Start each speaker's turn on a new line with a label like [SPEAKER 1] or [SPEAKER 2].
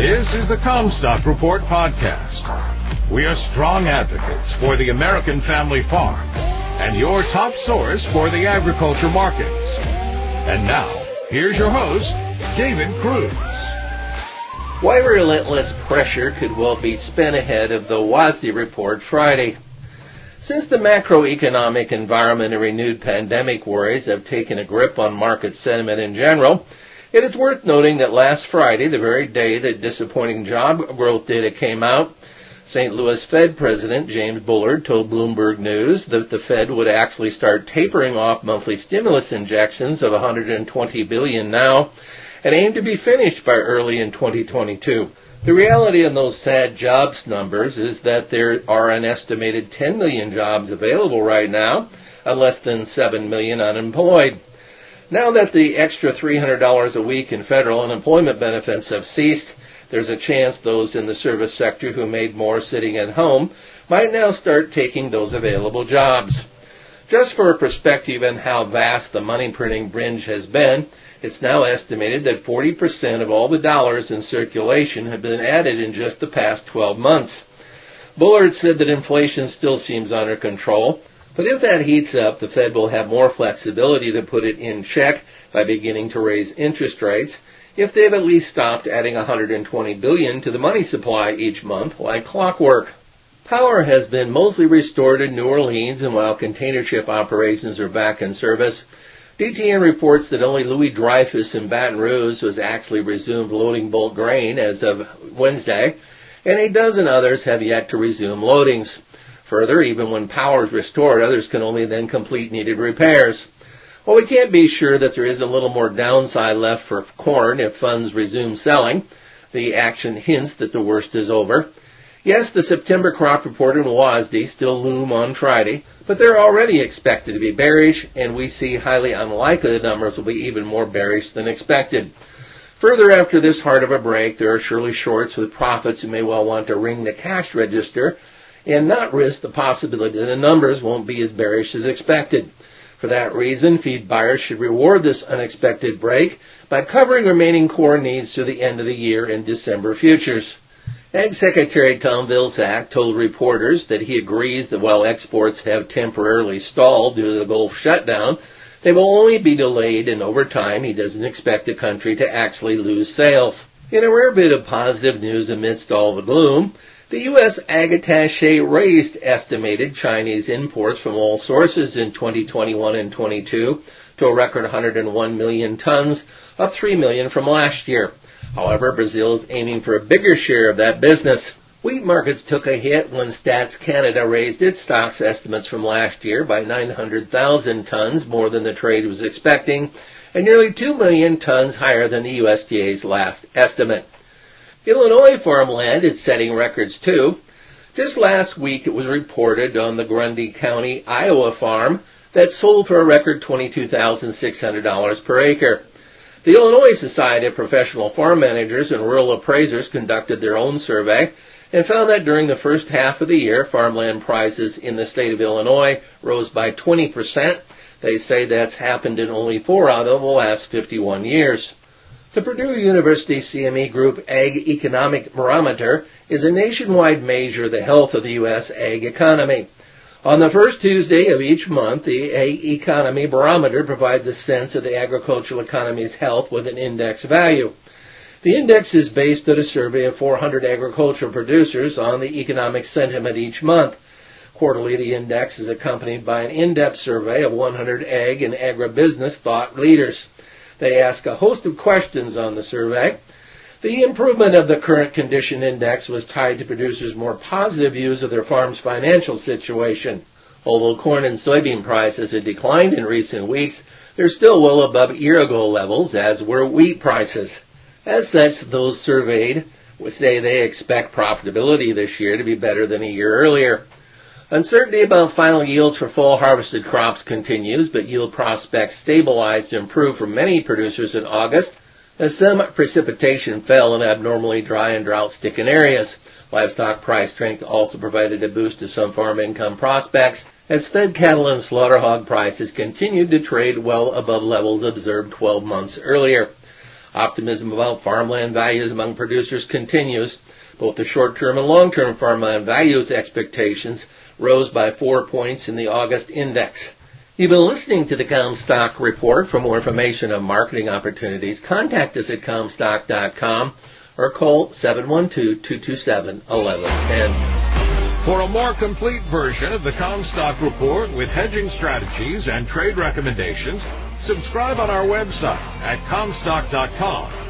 [SPEAKER 1] This is the Commstock Report podcast. We are strong advocates for the American family farm and your top source for the agriculture markets. And now, here's your host, David Cruz.
[SPEAKER 2] Why relentless pressure could well be spent ahead of the WASDE report Friday. Since the macroeconomic environment and renewed pandemic worries have taken a grip on market sentiment in general, it is worth noting that last Friday, the very day that disappointing job growth data came out, St. Louis Fed President James Bullard told Bloomberg News that the Fed would actually start tapering off monthly stimulus injections of 120 billion now and aim to be finished by early in 2022. The reality in those sad jobs numbers is that there are an estimated 10 million jobs available right now and less than 7 million unemployed. Now that the extra $300 a week in federal unemployment benefits have ceased, there's a chance those in the service sector who made more sitting at home might now start taking those available jobs. Just for a perspective on how vast the money printing binge has been, it's now estimated that 40% of all the dollars in circulation have been added in just the past 12 months. Bullard said that inflation still seems under control, but if that heats up, the Fed will have more flexibility to put it in check by beginning to raise interest rates if they've at least stopped adding 120 billion to the money supply each month like clockwork. Power has been mostly restored in New Orleans and while container ship operations are back in service, DTN reports that only Louis Dreyfus in Baton Rouge was actually resumed loading bulk grain as of Wednesday, and a dozen others have yet to resume loadings. Further, even when power is restored, others can only then complete needed repairs. Well, we can't be sure that there is a little more downside left for corn if funds resume selling, the action hints that the worst is over. Yes, the September crop report in WASDE still loom on Friday, but they're already expected to be bearish, and we see highly unlikely the numbers will be even more bearish than expected. Further, after this hard of a break, there are surely shorts with profits who may well want to ring the cash register and not risk the possibility that the numbers won't be as bearish as expected. For that reason, feed buyers should reward this unexpected break by covering remaining core needs through the end of the year in December futures. Ag Secretary Tom Vilsack told reporters that he agrees that while exports have temporarily stalled due to the Gulf shutdown, they will only be delayed and over time he doesn't expect the country to actually lose sales. In a rare bit of positive news amidst all the gloom, the U.S. Ag Attaché raised estimated Chinese imports from all sources in 2021 and 22 to a record 101 million tons, up 3 million from last year. However, Brazil is aiming for a bigger share of that business. Wheat markets took a hit when Stats Canada raised its stocks estimates from last year by 900,000 tons, more than the trade was expecting, and nearly 2 million tons higher than the USDA's last estimate. Illinois farmland is setting records too. Just last week it was reported on the Grundy County, Iowa farm that sold for a record $22,600 per acre. The Illinois Society of Professional Farm Managers and Rural Appraisers conducted their own survey and found that during the first half of the year, farmland prices in the state of Illinois rose by 20%. They say that's happened in only four out of the last 51 years. The Purdue University CME Group Ag Economic Barometer is a nationwide measure of the health of the U.S. ag economy. On the first Tuesday of each month, the Ag Economy Barometer provides a sense of the agricultural economy's health with an index value. The index is based on a survey of 400 agricultural producers on the economic sentiment each month. Quarterly, the index is accompanied by an in-depth survey of 100 ag and agribusiness thought leaders. They ask a host of questions on the survey. The improvement of the current condition index was tied to producers' more positive views of their farm's financial situation. Although corn and soybean prices had declined in recent weeks, they're still well above year-ago levels, as were wheat prices. As such, those surveyed would say they expect profitability this year to be better than a year earlier. Uncertainty about final yields for fall harvested crops continues, but yield prospects stabilized and improved for many producers in August as some precipitation fell in abnormally dry and drought-stricken areas. Livestock price strength also provided a boost to some farm income prospects as fed cattle and slaughter hog prices continued to trade well above levels observed 12 months earlier. Optimism about farmland values among producers continues. Both the short-term and long-term farmland values expectations rose by four points in the August index. You've been listening to the Commstock Report. For more information on marketing opportunities, contact us at Commstock.com or call 712-227-1110.
[SPEAKER 1] For a more complete version of the Commstock Report with hedging strategies and trade recommendations, subscribe on our website at Commstock.com